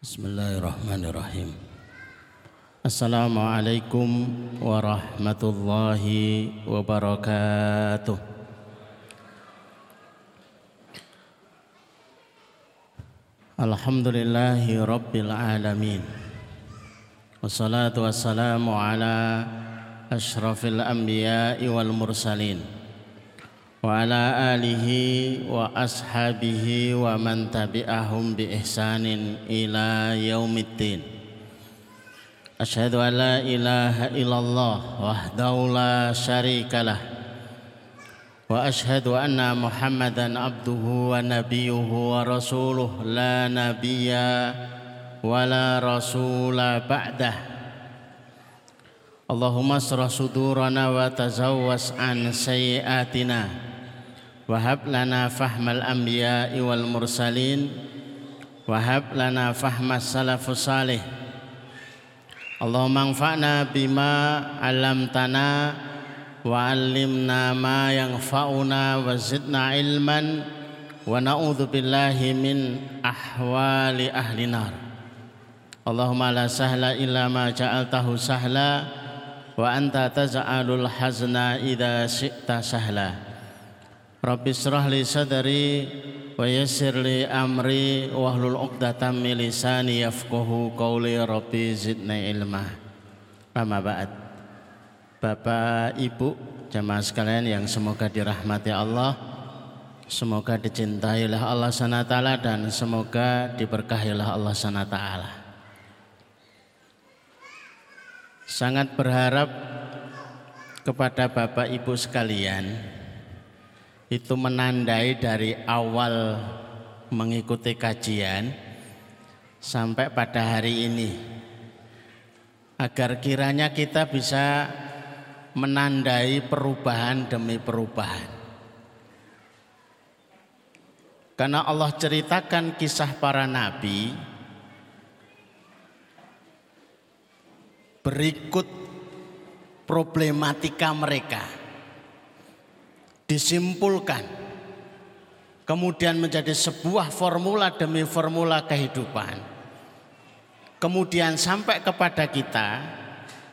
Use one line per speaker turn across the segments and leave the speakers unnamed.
Bismillahirrahmanirrahim. Assalamualaikum warahmatullahi wabarakatuh. Alhamdulillahi rabbil alamin. Wassalatu wassalamu ala ashrafil anbiya'i wal mursalin. وعلى آله وأصحابه ومن تبعهم بإحسان إلى يوم الدين. أشهد أن لا إله إلا الله وحده لا شريك له. وأشهد أن محمدا عبده ونبيه ورسوله. لا نبي ولا رسول بعده. اللهم اشرح صدورنا وتزوس عن سيئاتنا. Wahab lana fahmal anbiya wal mursalin. Wahab lana fahmas salafus salih. Allahumma anfa'na bima alamtana Wa alimna ma yang fa'una Wa ilman Wa na'udhu billahi min Allahumma la sahla illa ma ja'altahu Wa hazna Rabbi syrah li sadari wa yassir li amri wa hlul uqdatam min lisani yafqahu qawli rabbi zidna ilma. Amma ba'd. Bapak, Ibu, jamaah sekalian yang semoga dirahmati Allah, semoga dicintai oleh Allah SWT dan semoga diberkahi oleh Allah SWT. Sangat berharap kepada Bapak Ibu sekalian, itu menandai dari awal mengikuti kajian sampai pada hari ini. Agar kiranya kita bisa menandai perubahan demi perubahan. Karena Allah ceritakan kisah para nabi berikut problematika mereka disimpulkan kemudian menjadi sebuah formula demi formula kehidupan. Kemudian sampai kepada kita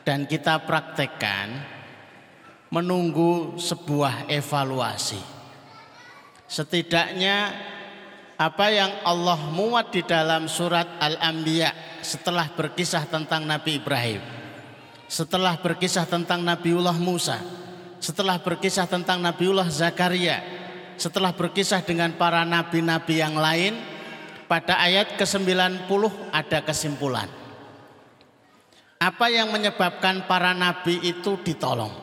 dan kita praktekkan menunggu sebuah evaluasi. Setidaknya apa yang Allah muat di dalam surat Al-Anbiya setelah berkisah tentang Nabi Ibrahim setelah berkisah tentang Nabiullah Musa setelah berkisah tentang Nabiullah Zakaria, setelah berkisah dengan para nabi-nabi yang lain, pada ayat ke-90 ada kesimpulan. Apa yang menyebabkan para nabi itu ditolong?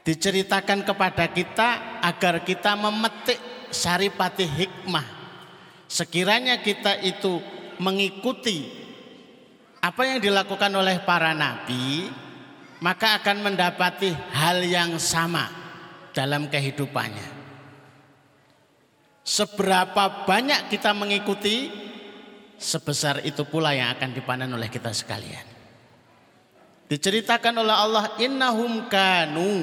Diceritakan kepada kita agar kita memetik saripati hikmah. Sekiranya kita itu mengikuti apa yang dilakukan oleh para nabi, maka akan mendapati hal yang sama dalam kehidupannya. Seberapa banyak kita mengikuti, sebesar itu pula yang akan dipanen oleh kita sekalian. Diceritakan oleh Allah, innahum kanu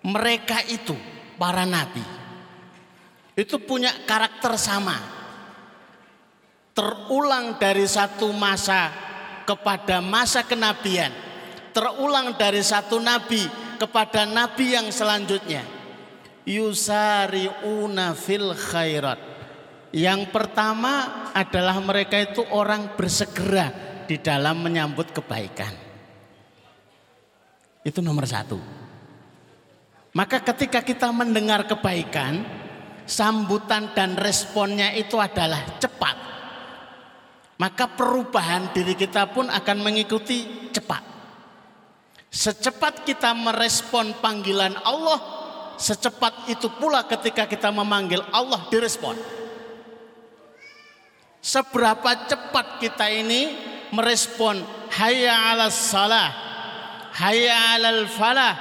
mereka itu para nabi itu punya karakter sama. Terulang dari satu masa kepada masa kenabian terulang dari satu nabi kepada nabi yang selanjutnya. Yusari'una fil khairat. Yang pertama adalah mereka itu orang bersegera di dalam menyambut kebaikan. Itu nomor satu. Maka ketika kita mendengar kebaikan, sambutan dan responnya itu adalah cepat. Maka perubahan diri kita pun akan mengikuti cepat. Secepat kita merespon panggilan Allah, secepat itu pula ketika kita memanggil Allah direspon. Seberapa cepat kita ini merespon hayya 'alas salah, hayya 'alal falah.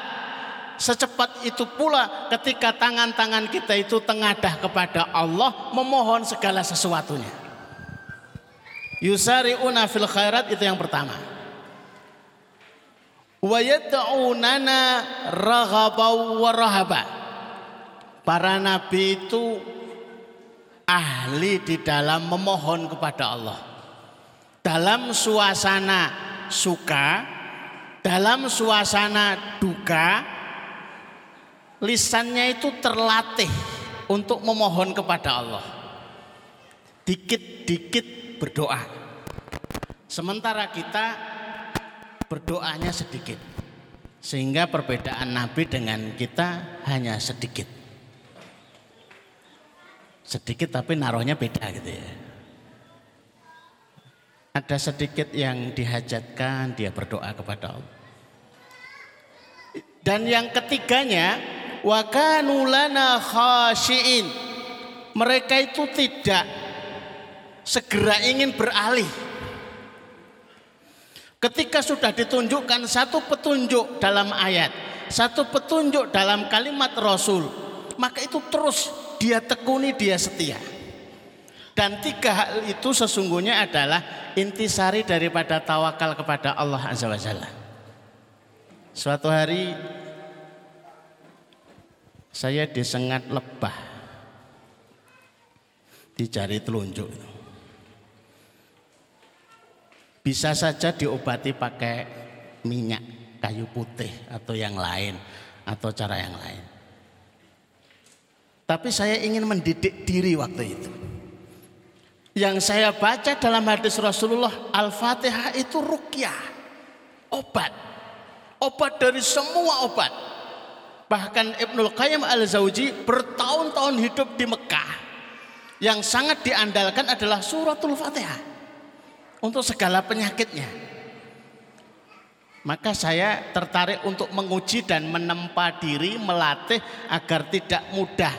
Secepat itu pula ketika tangan-tangan kita itu tengadah kepada Allah memohon segala sesuatunya. Yusari'una fil khairat itu yang pertama wa. Para nabi itu ahli di dalam memohon kepada Allah. Dalam suasana suka, dalam suasana duka, lisannya itu terlatih untuk memohon kepada Allah. Dikit-dikit berdoa. Sementara kita berdoanya sedikit. Sehingga perbedaan Nabi dengan kita hanya sedikit. Sedikit tapi naruhnya beda gitu ya. Ada sedikit yang dihajatkan dia berdoa kepada Allah. Dan yang ketiganya wa lana khashiin. Mereka itu tidak segera ingin beralih Ketika sudah ditunjukkan satu petunjuk dalam ayat, satu petunjuk dalam kalimat Rasul, maka itu terus dia tekuni, dia setia. Dan tiga hal itu sesungguhnya adalah intisari daripada tawakal kepada Allah Azza wa Jalla. Suatu hari saya disengat lebah di jari telunjuk. Bisa saja diobati pakai minyak kayu putih atau yang lain atau cara yang lain. Tapi saya ingin mendidik diri waktu itu. Yang saya baca dalam hadis Rasulullah Al-Fatihah itu rukyah. Obat. Obat dari semua obat. Bahkan Ibnul Qayyim Al-Zawji bertahun-tahun hidup di Mekah. Yang sangat diandalkan adalah suratul Fatihah untuk segala penyakitnya. Maka saya tertarik untuk menguji dan menempa diri, melatih agar tidak mudah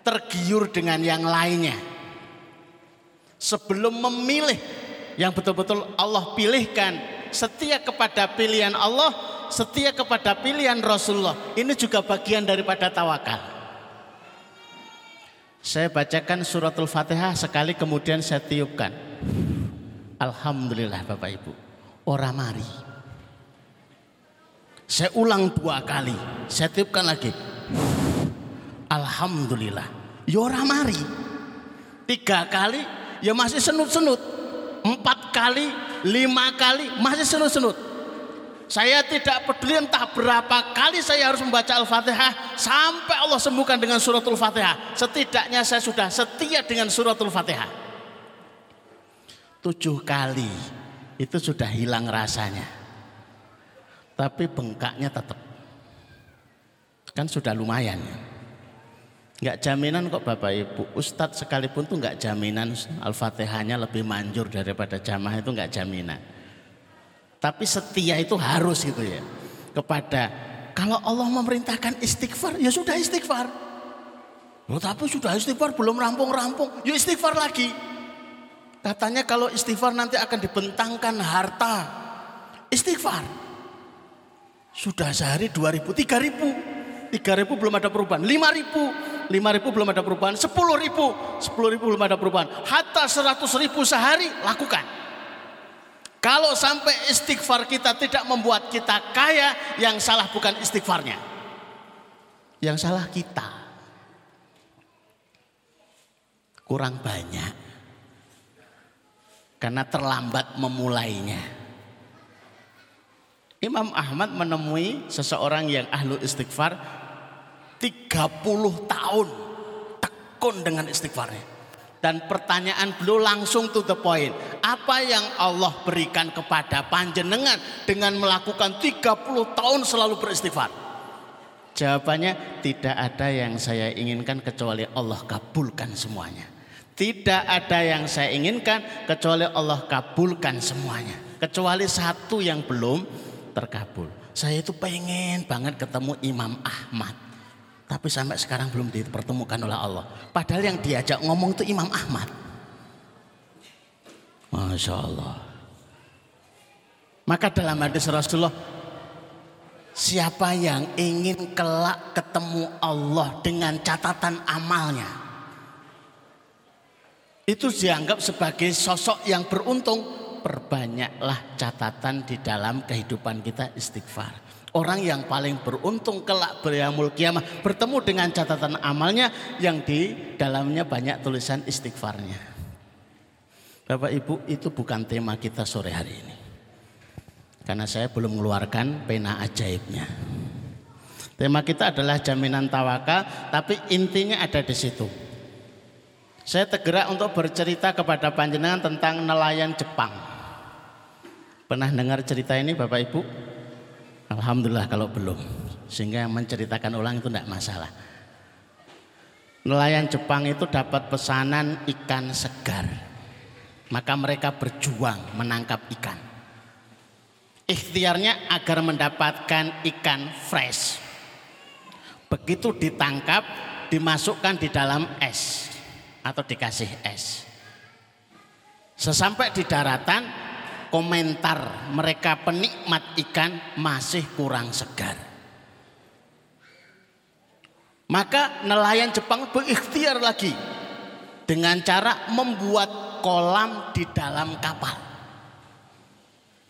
tergiur dengan yang lainnya. Sebelum memilih yang betul-betul Allah pilihkan, setia kepada pilihan Allah, setia kepada pilihan Rasulullah. Ini juga bagian daripada tawakal. Saya bacakan suratul Fatihah sekali kemudian saya tiupkan. Alhamdulillah Bapak Ibu. Orang mari. Saya ulang dua kali. Saya tiupkan lagi. Alhamdulillah. Ya orang mari. Tiga kali ya masih senut-senut. Empat kali, lima kali masih senut-senut. Saya tidak peduli entah berapa kali saya harus membaca Al-Fatihah sampai Allah sembuhkan dengan suratul Fatihah. Setidaknya saya sudah setia dengan suratul Fatihah tujuh kali itu sudah hilang rasanya. Tapi bengkaknya tetap. Kan sudah lumayan. Enggak jaminan kok Bapak Ibu. Ustadz sekalipun tuh enggak jaminan Al-Fatihahnya lebih manjur daripada jamaah itu enggak jaminan. Tapi setia itu harus gitu ya. Kepada kalau Allah memerintahkan istighfar, ya sudah istighfar. Oh, tapi sudah istighfar belum rampung-rampung, ya istighfar lagi. Katanya kalau istighfar nanti akan dibentangkan harta. Istighfar. Sudah sehari 2000, 3000. 3000 belum ada perubahan. 5000, 5000 belum ada perubahan. 10000, 10000 belum ada perubahan. Hatta 100.000 sehari lakukan. Kalau sampai istighfar kita tidak membuat kita kaya, yang salah bukan istighfarnya. Yang salah kita. Kurang banyak karena terlambat memulainya. Imam Ahmad menemui seseorang yang ahlu istighfar 30 tahun tekun dengan istighfarnya. Dan pertanyaan beliau langsung to the point. Apa yang Allah berikan kepada panjenengan dengan melakukan 30 tahun selalu beristighfar? Jawabannya tidak ada yang saya inginkan kecuali Allah kabulkan semuanya. Tidak ada yang saya inginkan kecuali Allah kabulkan semuanya. Kecuali satu yang belum terkabul. Saya itu pengen banget ketemu Imam Ahmad. Tapi sampai sekarang belum dipertemukan oleh Allah. Padahal yang diajak ngomong itu Imam Ahmad. Masya Allah. Maka dalam hadis Rasulullah Siapa yang ingin kelak ketemu Allah dengan catatan amalnya itu dianggap sebagai sosok yang beruntung. Perbanyaklah catatan di dalam kehidupan kita istighfar. Orang yang paling beruntung kelak beryamul kiamah bertemu dengan catatan amalnya yang di dalamnya banyak tulisan istighfarnya. Bapak Ibu itu bukan tema kita sore hari ini. Karena saya belum mengeluarkan pena ajaibnya. Tema kita adalah jaminan tawakal, tapi intinya ada di situ. Saya tergerak untuk bercerita kepada panjenengan tentang nelayan Jepang. Pernah dengar cerita ini Bapak Ibu? Alhamdulillah kalau belum. Sehingga menceritakan ulang itu tidak masalah. Nelayan Jepang itu dapat pesanan ikan segar. Maka mereka berjuang menangkap ikan. Ikhtiarnya agar mendapatkan ikan fresh. Begitu ditangkap, dimasukkan di dalam es atau dikasih es. Sesampai di daratan, komentar mereka penikmat ikan masih kurang segar. Maka nelayan Jepang berikhtiar lagi dengan cara membuat kolam di dalam kapal.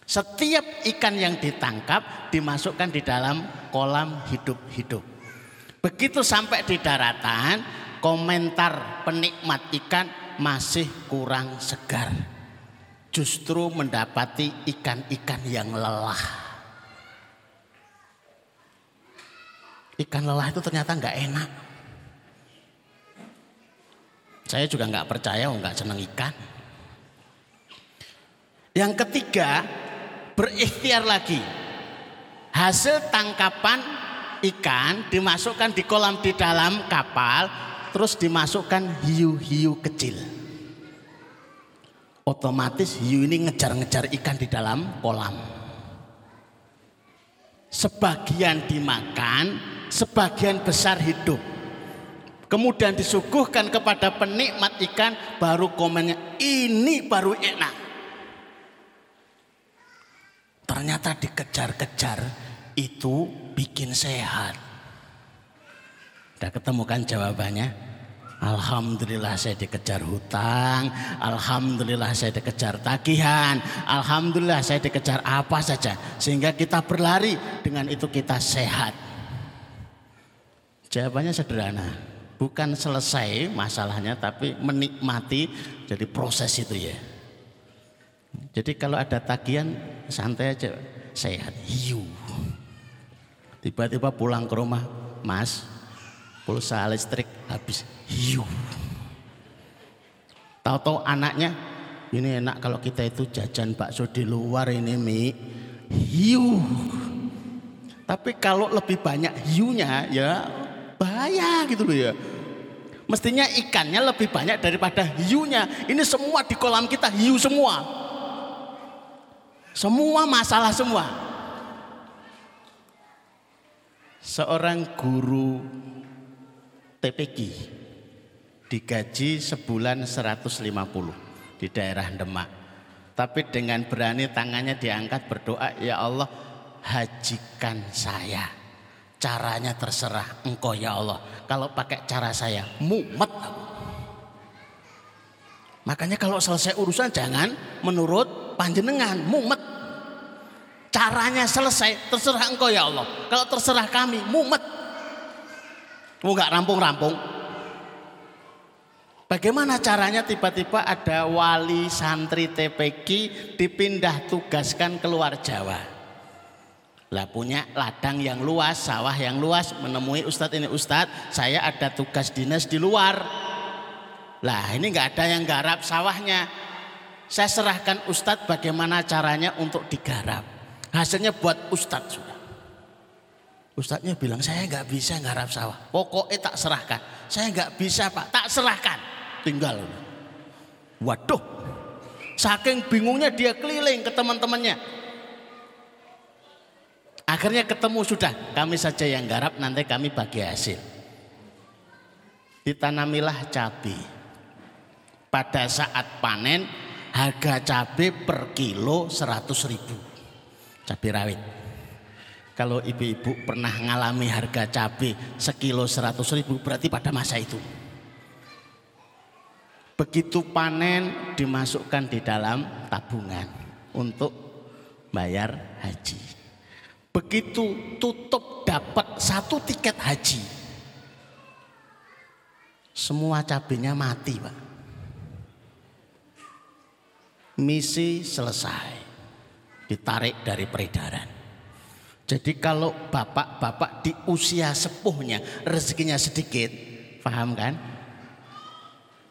Setiap ikan yang ditangkap dimasukkan di dalam kolam hidup-hidup. Begitu sampai di daratan, komentar penikmat ikan masih kurang segar justru mendapati ikan-ikan yang lelah. Ikan lelah itu ternyata nggak enak. Saya juga nggak percaya, nggak seneng ikan. Yang ketiga, berikhtiar lagi. Hasil tangkapan ikan dimasukkan di kolam di dalam kapal, terus dimasukkan hiu-hiu kecil otomatis hiu ini ngejar-ngejar ikan di dalam kolam. Sebagian dimakan, sebagian besar hidup. Kemudian disuguhkan kepada penikmat ikan, baru komennya ini baru enak. Ternyata dikejar-kejar itu bikin sehat. Udah ketemu kan jawabannya? Alhamdulillah saya dikejar hutang, alhamdulillah saya dikejar tagihan, alhamdulillah saya dikejar apa saja sehingga kita berlari dengan itu kita sehat. Jawabannya sederhana, bukan selesai masalahnya tapi menikmati jadi proses itu ya. Jadi kalau ada tagihan santai aja sehat, hiu. Tiba-tiba pulang ke rumah, Mas, pulsa listrik habis hiu. Tahu-tahu anaknya, ini enak kalau kita itu jajan bakso di luar ini mi hiu. Tapi kalau lebih banyak hiunya ya bahaya gitu loh ya. Mestinya ikannya lebih banyak daripada hiunya. Ini semua di kolam kita hiu semua. Semua masalah semua. Seorang guru TPG digaji sebulan 150 di daerah Demak. Tapi dengan berani tangannya diangkat berdoa, ya Allah hajikan saya. Caranya terserah engkau ya Allah. Kalau pakai cara saya mumet Makanya kalau selesai urusan jangan menurut panjenengan mumet. Caranya selesai terserah engkau ya Allah. Kalau terserah kami mumet. Kamu nggak rampung-rampung. Bagaimana caranya tiba-tiba ada wali santri TPQ dipindah tugaskan keluar Jawa. Lah punya ladang yang luas, sawah yang luas, menemui ustadz ini ustadz, saya ada tugas dinas di luar. Lah ini nggak ada yang garap sawahnya. Saya serahkan ustadz bagaimana caranya untuk digarap. Hasilnya buat ustadz sudah. Ustadznya bilang saya nggak bisa garap sawah. Pokoknya tak serahkan. Saya nggak bisa pak, tak serahkan. Tinggal. Waduh, saking bingungnya dia keliling ke teman-temannya. Akhirnya ketemu sudah, kami saja yang garap, nanti kami bagi hasil. Ditanamilah cabai. Pada saat panen, harga cabai per kilo 100 ribu. Cabai rawit. Kalau ibu-ibu pernah ngalami harga cabai sekilo 100 ribu berarti pada masa itu. Begitu panen dimasukkan di dalam tabungan untuk bayar haji. begitu tutup dapat satu tiket haji semua cabenya mati pak misi selesai ditarik dari peredaran jadi kalau bapak-bapak di usia sepuhnya rezekinya sedikit paham kan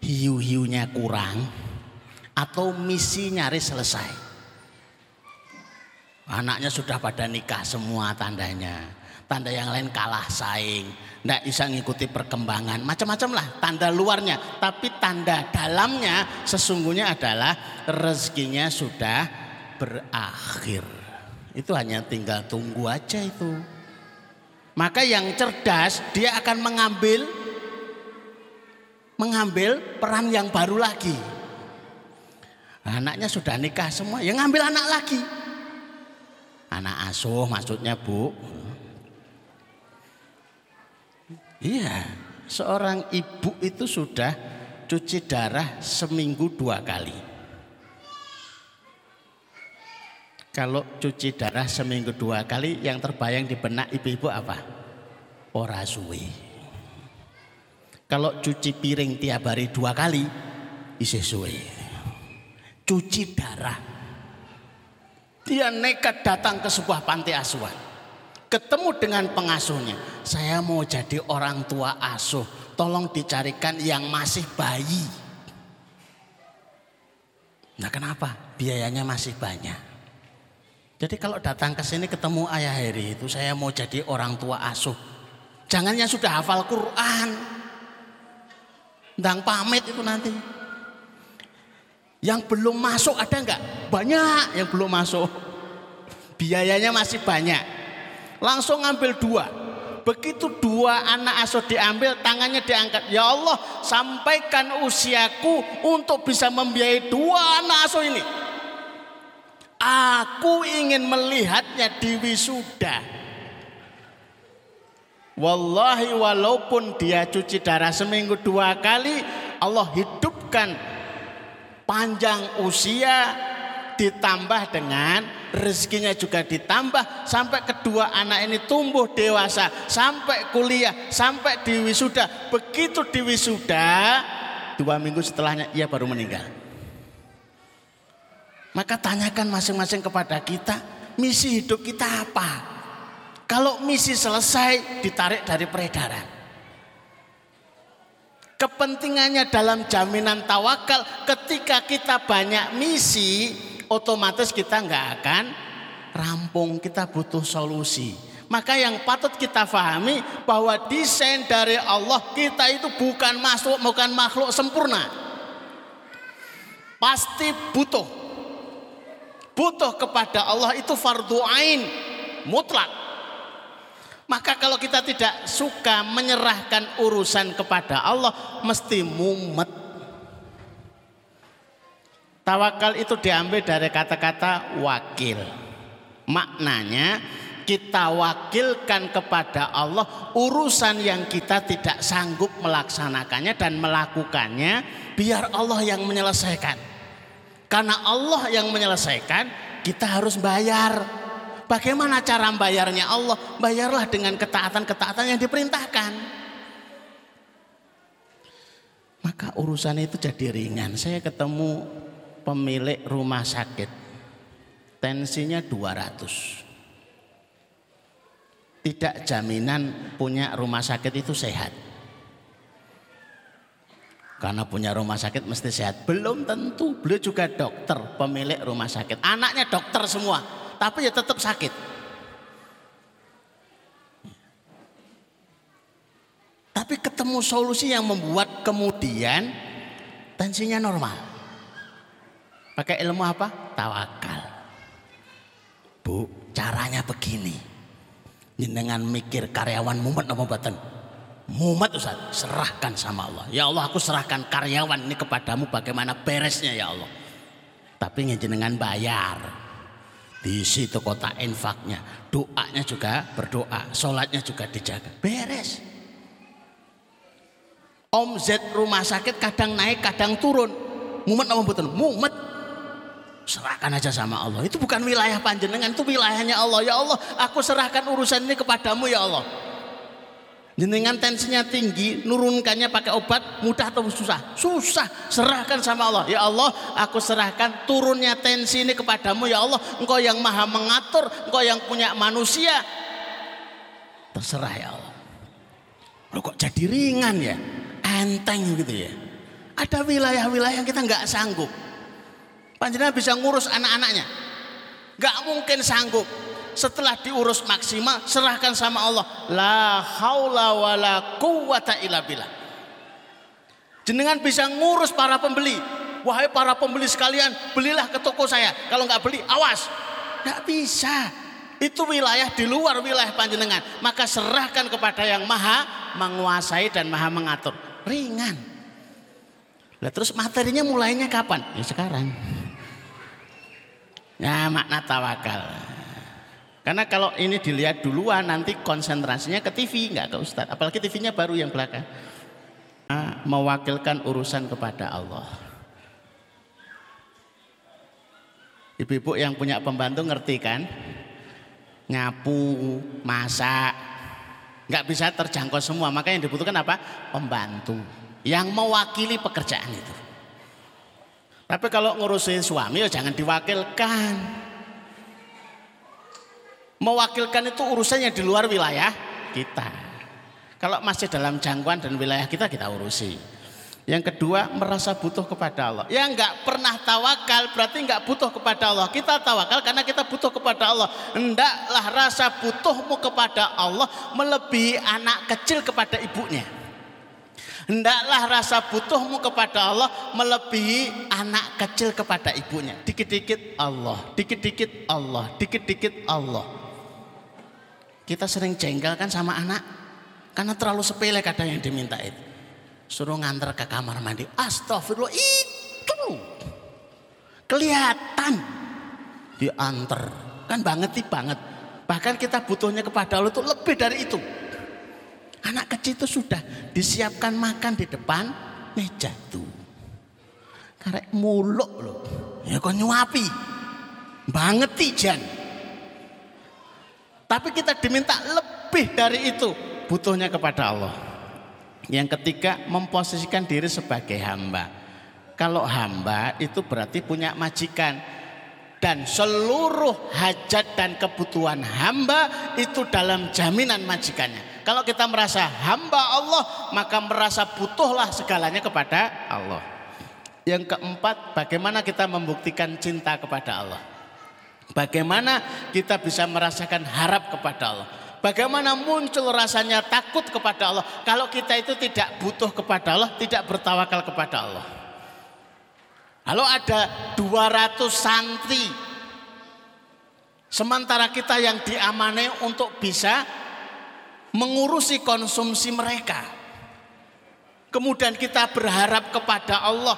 hiu-hiunya kurang atau misi nyaris selesai Anaknya sudah pada nikah semua tandanya. Tanda yang lain kalah saing. Tidak bisa ngikuti perkembangan. Macam-macam lah tanda luarnya. Tapi tanda dalamnya sesungguhnya adalah rezekinya sudah berakhir. Itu hanya tinggal tunggu aja itu. Maka yang cerdas dia akan mengambil mengambil peran yang baru lagi. Anaknya sudah nikah semua, ya ngambil anak lagi anak asuh maksudnya bu iya seorang ibu itu sudah cuci darah seminggu dua kali kalau cuci darah seminggu dua kali yang terbayang di benak ibu-ibu apa ora suwe kalau cuci piring tiap hari dua kali isih suwe cuci darah dia nekat datang ke sebuah panti asuhan. Ketemu dengan pengasuhnya. Saya mau jadi orang tua asuh. Tolong dicarikan yang masih bayi. Nah kenapa? Biayanya masih banyak. Jadi kalau datang ke sini ketemu ayah Heri itu saya mau jadi orang tua asuh. Jangan yang sudah hafal Quran. Ndang pamit itu nanti. Yang belum masuk ada enggak? Banyak yang belum masuk. Biayanya masih banyak. Langsung ngambil dua. Begitu dua anak asuh diambil, tangannya diangkat. Ya Allah, sampaikan usiaku untuk bisa membiayai dua anak asuh ini. Aku ingin melihatnya di wisuda. Wallahi walaupun dia cuci darah seminggu dua kali, Allah hidupkan panjang usia ditambah dengan rezekinya juga ditambah. Sampai kedua anak ini tumbuh dewasa sampai kuliah sampai di wisuda. Begitu di wisuda dua minggu setelahnya ia baru meninggal maka tanyakan masing-masing kepada kita misi hidup kita apa kalau misi selesai ditarik dari peredaran Kepentingannya dalam jaminan tawakal ketika kita banyak misi, otomatis kita nggak akan rampung, kita butuh solusi. Maka yang patut kita pahami bahwa desain dari Allah kita itu bukan makhluk, bukan makhluk sempurna. Pasti butuh. Butuh kepada Allah itu fardu ain mutlak. Maka kalau kita tidak suka menyerahkan urusan kepada Allah mesti mumet. Tawakal itu diambil dari kata-kata wakil. Maknanya kita wakilkan kepada Allah urusan yang kita tidak sanggup melaksanakannya dan melakukannya biar Allah yang menyelesaikan. Karena Allah yang menyelesaikan, kita harus bayar. Bagaimana cara bayarnya Allah? Bayarlah dengan ketaatan-ketaatan yang diperintahkan. Maka urusan itu jadi ringan. Saya ketemu pemilik rumah sakit. Tensinya 200. Tidak jaminan punya rumah sakit itu sehat. Karena punya rumah sakit mesti sehat. Belum tentu. Beliau juga dokter, pemilik rumah sakit. Anaknya dokter semua tapi ya tetap sakit. Tapi ketemu solusi yang membuat kemudian tensinya normal. Pakai ilmu apa? Tawakal. Bu, caranya begini. Dengan mikir karyawan mumet apa Mumet Ustaz, serahkan sama Allah. Ya Allah aku serahkan karyawan ini kepadamu bagaimana beresnya ya Allah. Tapi dengan bayar di situ kota infaknya doanya juga berdoa sholatnya juga dijaga beres omzet rumah sakit kadang naik kadang turun mumet apa betul mumet serahkan aja sama Allah. Itu bukan wilayah panjenengan, itu wilayahnya Allah. Ya Allah, aku serahkan urusan ini kepadamu ya Allah. Jenengan tensinya tinggi, nurunkannya pakai obat mudah atau susah? Susah. Serahkan sama Allah. Ya Allah, aku serahkan turunnya tensi ini kepadamu ya Allah. Engkau yang maha mengatur, engkau yang punya manusia. Terserah ya Allah. Loh kok jadi ringan ya? Enteng gitu ya. Ada wilayah-wilayah yang kita nggak sanggup. Panjenengan bisa ngurus anak-anaknya. Nggak mungkin sanggup setelah diurus maksimal serahkan sama Allah. La haula wala quwata illa billah. Jenengan bisa ngurus para pembeli. Wahai para pembeli sekalian belilah ke toko saya. Kalau nggak beli awas. Nggak bisa. Itu wilayah di luar wilayah panjenengan. Maka serahkan kepada yang maha menguasai dan maha mengatur. Ringan. Nah, terus materinya mulainya kapan? Ya sekarang. Ya makna tawakal. Karena kalau ini dilihat duluan nanti konsentrasinya ke TV nggak ke Ustadz. Apalagi TV-nya baru yang belakang. Mewakilkan urusan kepada Allah. Ibu-ibu yang punya pembantu ngerti kan? Nyapu, masak, nggak bisa terjangkau semua. Maka yang dibutuhkan apa? Pembantu yang mewakili pekerjaan itu. Tapi kalau ngurusin suami ya jangan diwakilkan. Mewakilkan itu urusannya di luar wilayah kita. Kalau masih dalam jangkauan dan wilayah kita kita urusi. Yang kedua merasa butuh kepada Allah. Ya nggak pernah tawakal berarti nggak butuh kepada Allah. Kita tawakal karena kita butuh kepada Allah. Hendaklah rasa butuhmu kepada Allah melebihi anak kecil kepada ibunya. Hendaklah rasa butuhmu kepada Allah melebihi anak kecil kepada ibunya. Dikit-dikit Allah, dikit-dikit Allah, dikit-dikit Allah. Kita sering jengkel kan sama anak karena terlalu sepele kadang yang diminta itu. Suruh ngantar ke kamar mandi. Astagfirullah itu kelihatan diantar kan banget banget. Bahkan kita butuhnya kepada Allah itu lebih dari itu. Anak kecil itu sudah disiapkan makan di depan meja tuh. Karek muluk loh. Ya kok nyuapi. Banget tijan. Tapi kita diminta lebih dari itu butuhnya kepada Allah. Yang ketiga memposisikan diri sebagai hamba. Kalau hamba itu berarti punya majikan dan seluruh hajat dan kebutuhan hamba itu dalam jaminan majikannya. Kalau kita merasa hamba Allah, maka merasa butuhlah segalanya kepada Allah. Yang keempat, bagaimana kita membuktikan cinta kepada Allah? Bagaimana kita bisa merasakan harap kepada Allah? Bagaimana muncul rasanya takut kepada Allah kalau kita itu tidak butuh kepada Allah, tidak bertawakal kepada Allah. Kalau ada 200 santri sementara kita yang diamanai untuk bisa mengurusi konsumsi mereka. Kemudian kita berharap kepada Allah,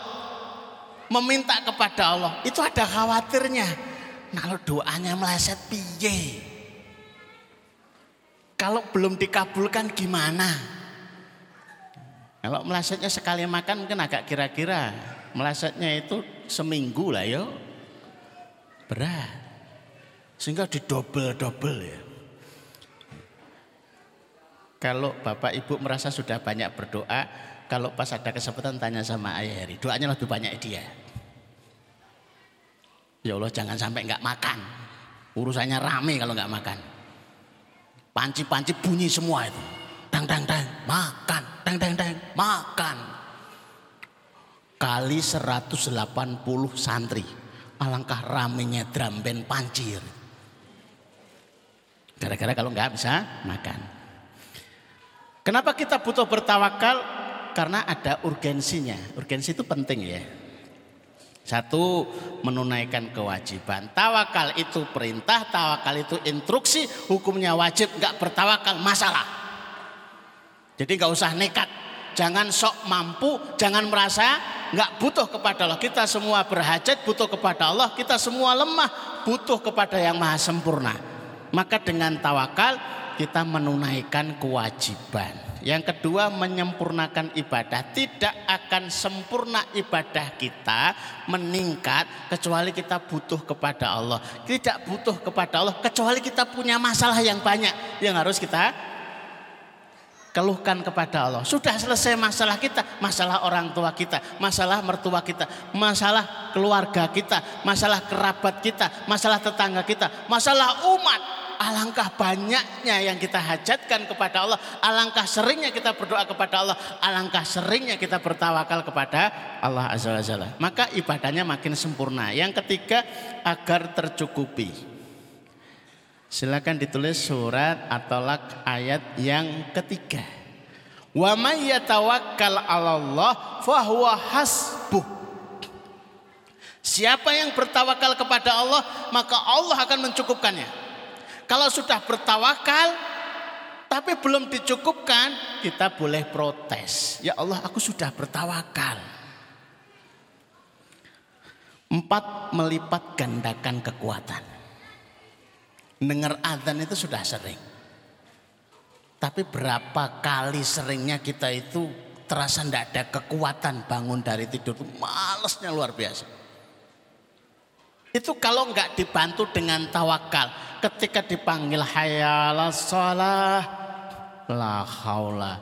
meminta kepada Allah, itu ada khawatirnya. Kalau doanya meleset piye? Kalau belum dikabulkan gimana? Kalau melesetnya sekali makan mungkin agak kira-kira. Melesetnya itu seminggu lah yo. Berat. Sehingga didobel-dobel ya. Kalau bapak ibu merasa sudah banyak berdoa, kalau pas ada kesempatan tanya sama ayah Heri, doanya lebih banyak dia. Ya Allah jangan sampai nggak makan. Urusannya rame kalau nggak makan. Panci-panci bunyi semua itu. Dang dang dang, makan. Dang dang dang, makan. Kali 180 santri. Alangkah ramenya drum band pancir. Gara-gara kalau nggak bisa makan. Kenapa kita butuh bertawakal? Karena ada urgensinya. Urgensi itu penting ya. Satu, menunaikan kewajiban. Tawakal itu perintah, tawakal itu instruksi, hukumnya wajib, nggak bertawakal masalah. Jadi nggak usah nekat, jangan sok mampu, jangan merasa nggak butuh kepada Allah. Kita semua berhajat butuh kepada Allah, kita semua lemah butuh kepada yang maha sempurna. Maka dengan tawakal kita menunaikan kewajiban. Yang kedua menyempurnakan ibadah. Tidak akan sempurna ibadah kita meningkat kecuali kita butuh kepada Allah. Tidak butuh kepada Allah kecuali kita punya masalah yang banyak yang harus kita keluhkan kepada Allah. Sudah selesai masalah kita, masalah orang tua kita, masalah mertua kita, masalah keluarga kita, masalah kerabat kita, masalah tetangga kita, masalah umat alangkah banyaknya yang kita hajatkan kepada Allah, alangkah seringnya kita berdoa kepada Allah, alangkah seringnya kita bertawakal kepada Allah Azza wa Jalla. Maka ibadahnya makin sempurna. Yang ketiga, agar tercukupi. Silakan ditulis surat atau lak ayat yang ketiga. Wa may yatawakkal 'ala Allah fahuwa hasbuh. Siapa yang bertawakal kepada Allah, maka Allah akan mencukupkannya. Kalau sudah bertawakal tapi belum dicukupkan, kita boleh protes. Ya Allah, aku sudah bertawakal. Empat, melipat gandakan kekuatan. Dengar adzan itu sudah sering. Tapi berapa kali seringnya kita itu terasa tidak ada kekuatan bangun dari tidur. Malesnya luar biasa. Itu kalau nggak dibantu dengan tawakal. Ketika dipanggil hayala sholah. La haula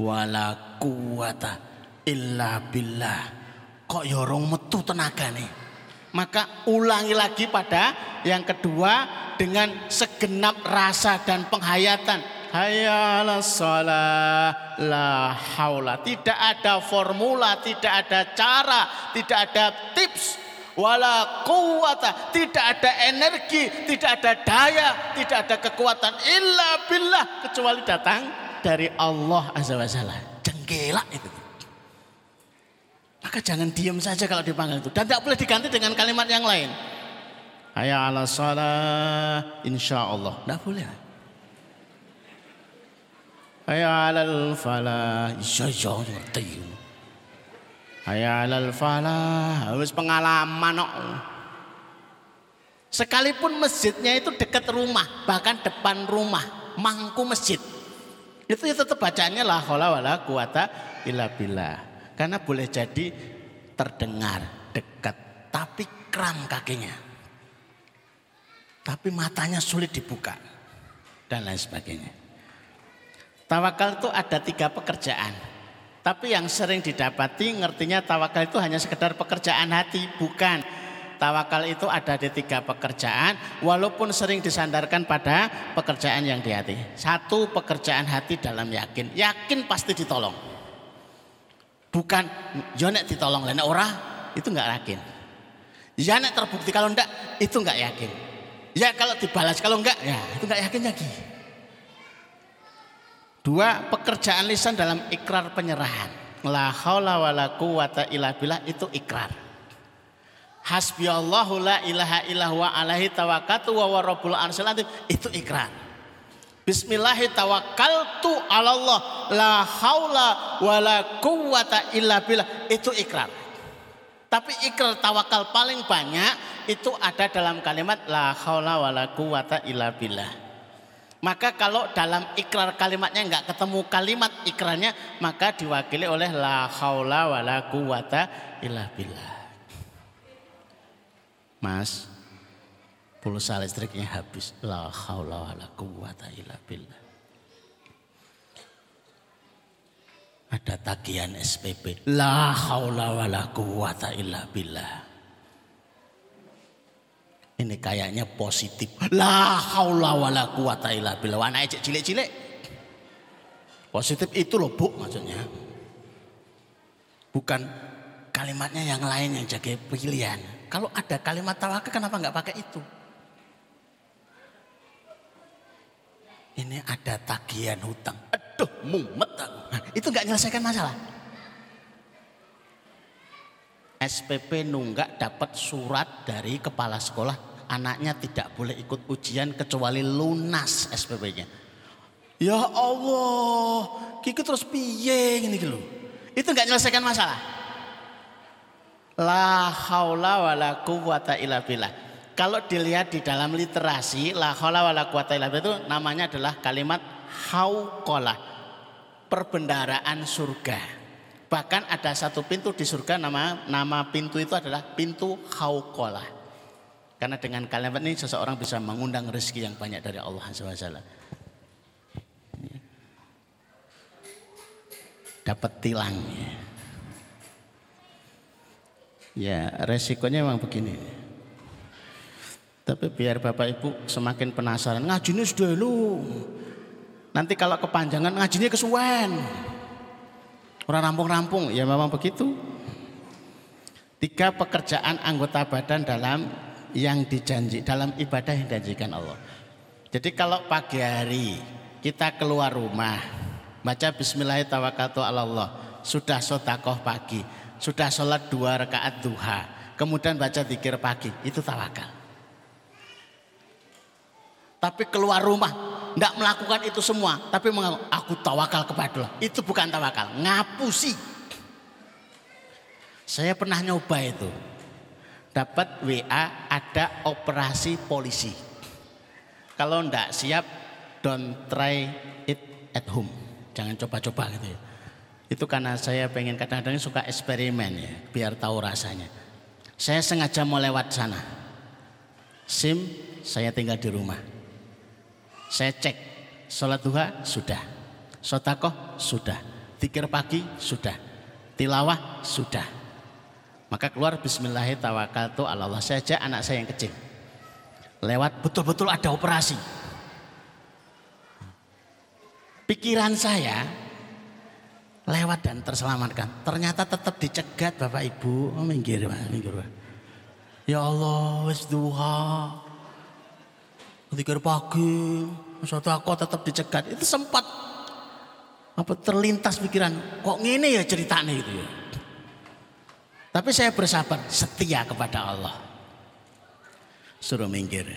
wala quwata illa billah. Kok yorong ya metu tenaga nih. Maka ulangi lagi pada yang kedua dengan segenap rasa dan penghayatan. Hayala sholah la haula. Tidak ada formula, tidak ada cara, tidak ada tips wala quwata tidak ada energi tidak ada daya tidak ada kekuatan illa billah kecuali datang dari Allah azza wajalla jengkelak itu. Maka jangan diam saja kalau dipanggil itu. Dan tidak boleh diganti dengan kalimat yang lain. Hayya ala salah insya Allah tidak boleh. Hayya ala falah. Insya Allah Hayalal falah, harus pengalaman kok. Sekalipun masjidnya itu dekat rumah, bahkan depan rumah, mangku masjid. Itu ya tetap bacaannya la haula wala quwata illa billah. Karena boleh jadi terdengar dekat, tapi kram kakinya. Tapi matanya sulit dibuka dan lain sebagainya. Tawakal itu ada tiga pekerjaan. Tapi yang sering didapati ngertinya tawakal itu hanya sekedar pekerjaan hati, bukan. Tawakal itu ada di tiga pekerjaan, walaupun sering disandarkan pada pekerjaan yang di hati. Satu pekerjaan hati dalam yakin, yakin pasti ditolong. Bukan, jonek ya ditolong lain orang itu nggak yakin. Ya terbukti kalau enggak, itu nggak yakin. Ya kalau dibalas kalau enggak, ya itu nggak yakin lagi. Dua, pekerjaan lisan dalam ikrar penyerahan. La haula wala quwata illa billah itu ikrar. Hasbi Allahu la ilaha illahu wa alaihi tawakkaltu wa rabbul arsyil itu ikrar. Bismillahi tawakkaltu ala Allah la haula wala quwata illa billah itu ikrar. Tapi ikrar tawakal paling banyak itu ada dalam kalimat la haula wala quwata illa billah. Maka kalau dalam ikrar kalimatnya nggak ketemu kalimat ikrarnya, maka diwakili oleh la haula wala quwata illa billah. Mas, pulsa listriknya habis. La haula wala quwata illa billah. Ada tagihan SPP. La haula wala quwata illa billah. Ini kayaknya positif. La haula wala quwata illa billah. Anak cilik-cilik. Positif itu loh Bu maksudnya. Bukan kalimatnya yang lain yang jaga pilihan. Kalau ada kalimat tawakal kenapa nggak pakai itu? Ini ada tagihan hutang. Aduh mumet Nah, itu nggak menyelesaikan masalah. SPP nunggak dapat surat dari kepala sekolah anaknya tidak boleh ikut ujian kecuali lunas SPP-nya. Ya Allah, kiki terus piye ini gitu. Itu nggak menyelesaikan masalah. La haula wala quwata illa billah. Kalau dilihat di dalam literasi la haula wala quwata illa billah itu namanya adalah kalimat hauqalah. perbendaraan surga. Bahkan ada satu pintu di surga nama nama pintu itu adalah pintu Hauqalah. Karena dengan kalimat ini seseorang bisa mengundang rezeki yang banyak dari Allah SWT. Dapat tilang. Ya resikonya memang begini. Tapi biar Bapak Ibu semakin penasaran, ngajinya sudah lu. Nanti kalau kepanjangan ngajinya kesuwen. Orang rampung-rampung, ya memang begitu. Tiga pekerjaan anggota badan dalam yang dijanji, dalam ibadah yang dijanjikan Allah. Jadi kalau pagi hari kita keluar rumah, baca Bismillahirrahmanirrahim, sudah sodakoh pagi, sudah sholat dua rakaat duha, kemudian baca zikir pagi, itu tawakal. Tapi keluar rumah tidak melakukan itu semua, tapi mengaku aku tawakal kepada Allah. Itu bukan tawakal, ngapusi. Saya pernah nyoba itu. Dapat WA ada operasi polisi. Kalau ndak siap, don't try it at home. Jangan coba-coba gitu ya. Itu karena saya pengen kadang-kadang suka eksperimen ya, biar tahu rasanya. Saya sengaja mau lewat sana. SIM saya tinggal di rumah saya cek sholat duha sudah, sotakoh sudah, tikir pagi sudah, tilawah sudah. Maka keluar Bismillahirrahmanirrahim Allah. Saya ajak anak saya yang kecil. Lewat betul-betul ada operasi. Pikiran saya lewat dan terselamatkan. Ternyata tetap dicegat Bapak Ibu. Oh, minggir, minggir. Ya Allah, wis duha Zikir pagi, suatu aku tetap dicegat. Itu sempat apa terlintas pikiran, kok ngene ya ceritanya itu ya. Tapi saya bersabar, setia kepada Allah. Suruh minggir.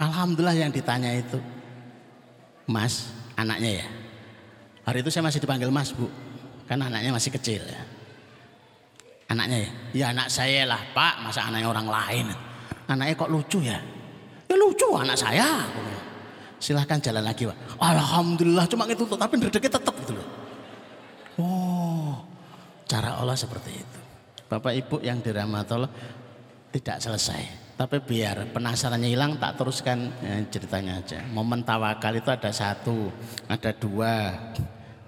Alhamdulillah yang ditanya itu, Mas, anaknya ya. Hari itu saya masih dipanggil Mas, Bu. Kan anaknya masih kecil ya. Anaknya ya, ya anak saya lah Pak, masa anaknya orang lain. Anaknya kok lucu ya. Ya lucu anak saya. Silahkan jalan lagi Pak. Alhamdulillah cuma itu tapi dedeknya tetap gitu loh. Oh cara Allah seperti itu. Bapak Ibu yang dirahmati Allah tidak selesai. Tapi biar penasarannya hilang tak teruskan ya, ceritanya aja. Momen tawakal itu ada satu, ada dua,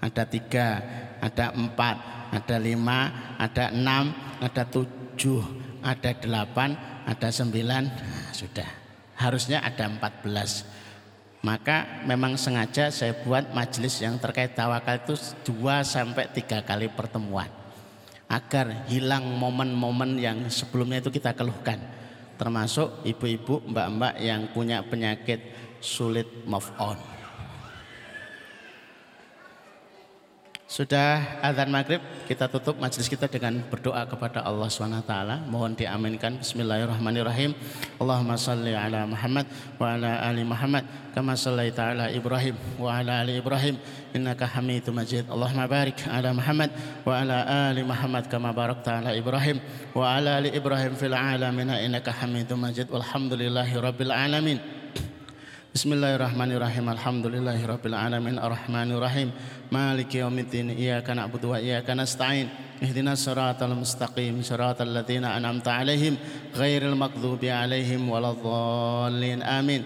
ada tiga, ada empat, ada lima, ada enam, ada tujuh, ada delapan, ada sembilan. Nah, sudah harusnya ada 14 maka memang sengaja saya buat majelis yang terkait tawakal itu dua sampai tiga kali pertemuan agar hilang momen-momen yang sebelumnya itu kita keluhkan. Termasuk ibu-ibu mbak-mbak yang punya penyakit sulit move on Sudah azan maghrib, kita tutup majelis kita dengan berdoa kepada Allah SWT. Mohon diaminkan. Bismillahirrahmanirrahim. Allahumma salli ala Muhammad wa ala ali Muhammad. Kama sallaita ala Ibrahim wa ala ali Ibrahim. Innaka hamidu majid. Allahumma barik ala Muhammad wa ala ali Muhammad. Kama barakta ala Ibrahim wa ala ali Ibrahim fil alamina. Innaka hamidu majid. Walhamdulillahi rabbil alamin. Bismillahirrahmanirrahim. Alhamdulillahirabbil alamin arrahmanirrahim. Maliki yaumiddin. Iyyaka na'budu wa iyyaka nasta'in. Ihdinas siratal mustaqim, siratal ladzina an'amta 'alaihim, ghairil maghdubi 'alaihim waladdallin. Amin.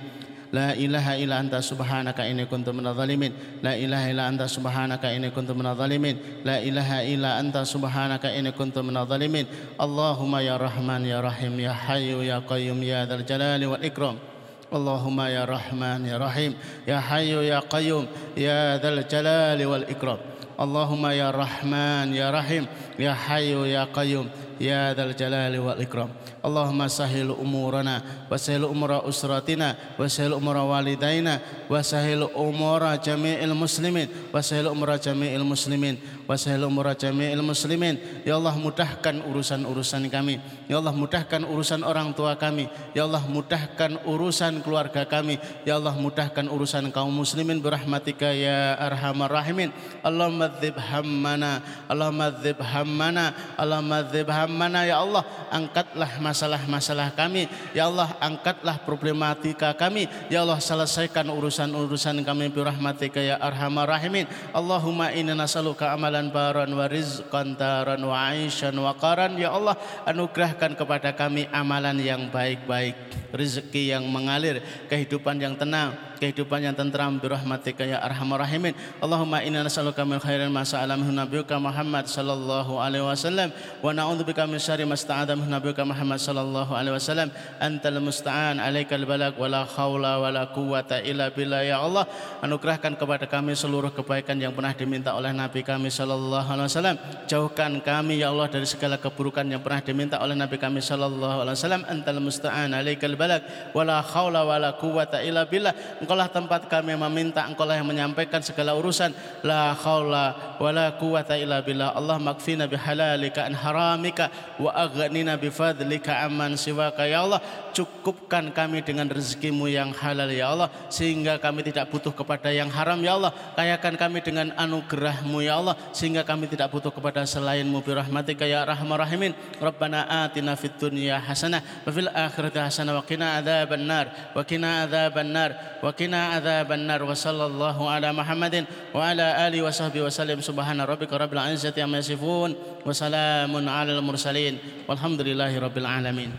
لا إله إلا أنت سبحانك إني كنت من الظالمين لا إله إلا أنت سبحانك إني كنت من الظالمين لا إله إلا أنت سبحانك إني كنت من الظالمين اللهم يا رحمن يا رحيم يا حي يا قيوم يا Jalali الجلال Ikram. اللهم يا رحمن يا رحيم يا حي يا قيوم يا ذا الجلال والإكرام. اللهم يا رحمن يا رحيم يا حي يا قيوم يا ذا الجلال والإكرام اللهم سهل أمورنا وسهل أمور أسرتنا وسهل أمور والدينا وسهل أمور جميع المسلمين وسهل أمور جميع المسلمين وسهل أمور جميع المسلمين Ya Allah mudahkan urusan-urusan kami Ya Allah mudahkan urusan orang tua kami Ya Allah mudahkan urusan keluarga kami Ya Allah mudahkan urusan kaum muslimin Berahmatika ya arhamar rahimin Allahumma dzib hammana Allahumma dzib hammana Allahumma dzib hammana hammana ya Allah angkatlah masalah-masalah kami. Ya Allah angkatlah problematika kami. Ya Allah selesaikan urusan-urusan kami bi rahmatika ya arhamar rahimin. Allahumma inna nas'aluka amalan baran wa rizqan taran wa aishan wa qaran. Ya Allah anugerahkan kepada kami amalan yang baik-baik rezeki yang mengalir kehidupan yang tenang kehidupan yang tentram birahmatika ya arhamar rahimin. Allahumma inna nas'aluka min khairin ma sa'ala minhu nabiyyuka Muhammad sallallahu alaihi wasallam. Wa na'udzubika syarri ma sta'adha minhu nabiyyuka Muhammad sallallahu alaihi wasallam. Antal musta'an alaikal balag wala haula wala quwata illa billah. Ya Allah anugerahkan kepada kami seluruh kebaikan yang pernah diminta oleh nabi kami sallallahu alaihi wasallam. Jauhkan kami ya Allah dari segala keburukan yang pernah diminta oleh nabi kami sallallahu alaihi wasallam. Antal musta'an alaikal balag wala haula wala quwata illa billah. Engkaulah tempat kami meminta engkaulah yang menyampaikan segala urusan. La haula wala quwata illa billah. Allah makfina bihalalika an haramika wa aghnina bifadlika amman siwaka. Ya Allah cukupkan kami dengan rezekimu yang halal ya Allah sehingga kami tidak butuh kepada yang haram ya Allah. Kayakan kami dengan anugerahmu ya Allah sehingga kami tidak butuh kepada selainmu birahmatika ya rahmar rahimin. Rabbana atina fid dunya hasanah wa fil akhirati hasanah wa qina adzaban nar wa qina adzaban nar wa qina adzaban nar wa sallallahu ala Muhammadin wa ala alihi wa sahbihi wa sallim. Subhana rabbika rabbil izzati amma yasifun wa salamun alal mursalin walhamdulillahi rabbil alamin.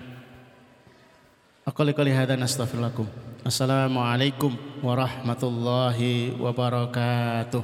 Assalamualaikum warahmatullahi wabarakatuh.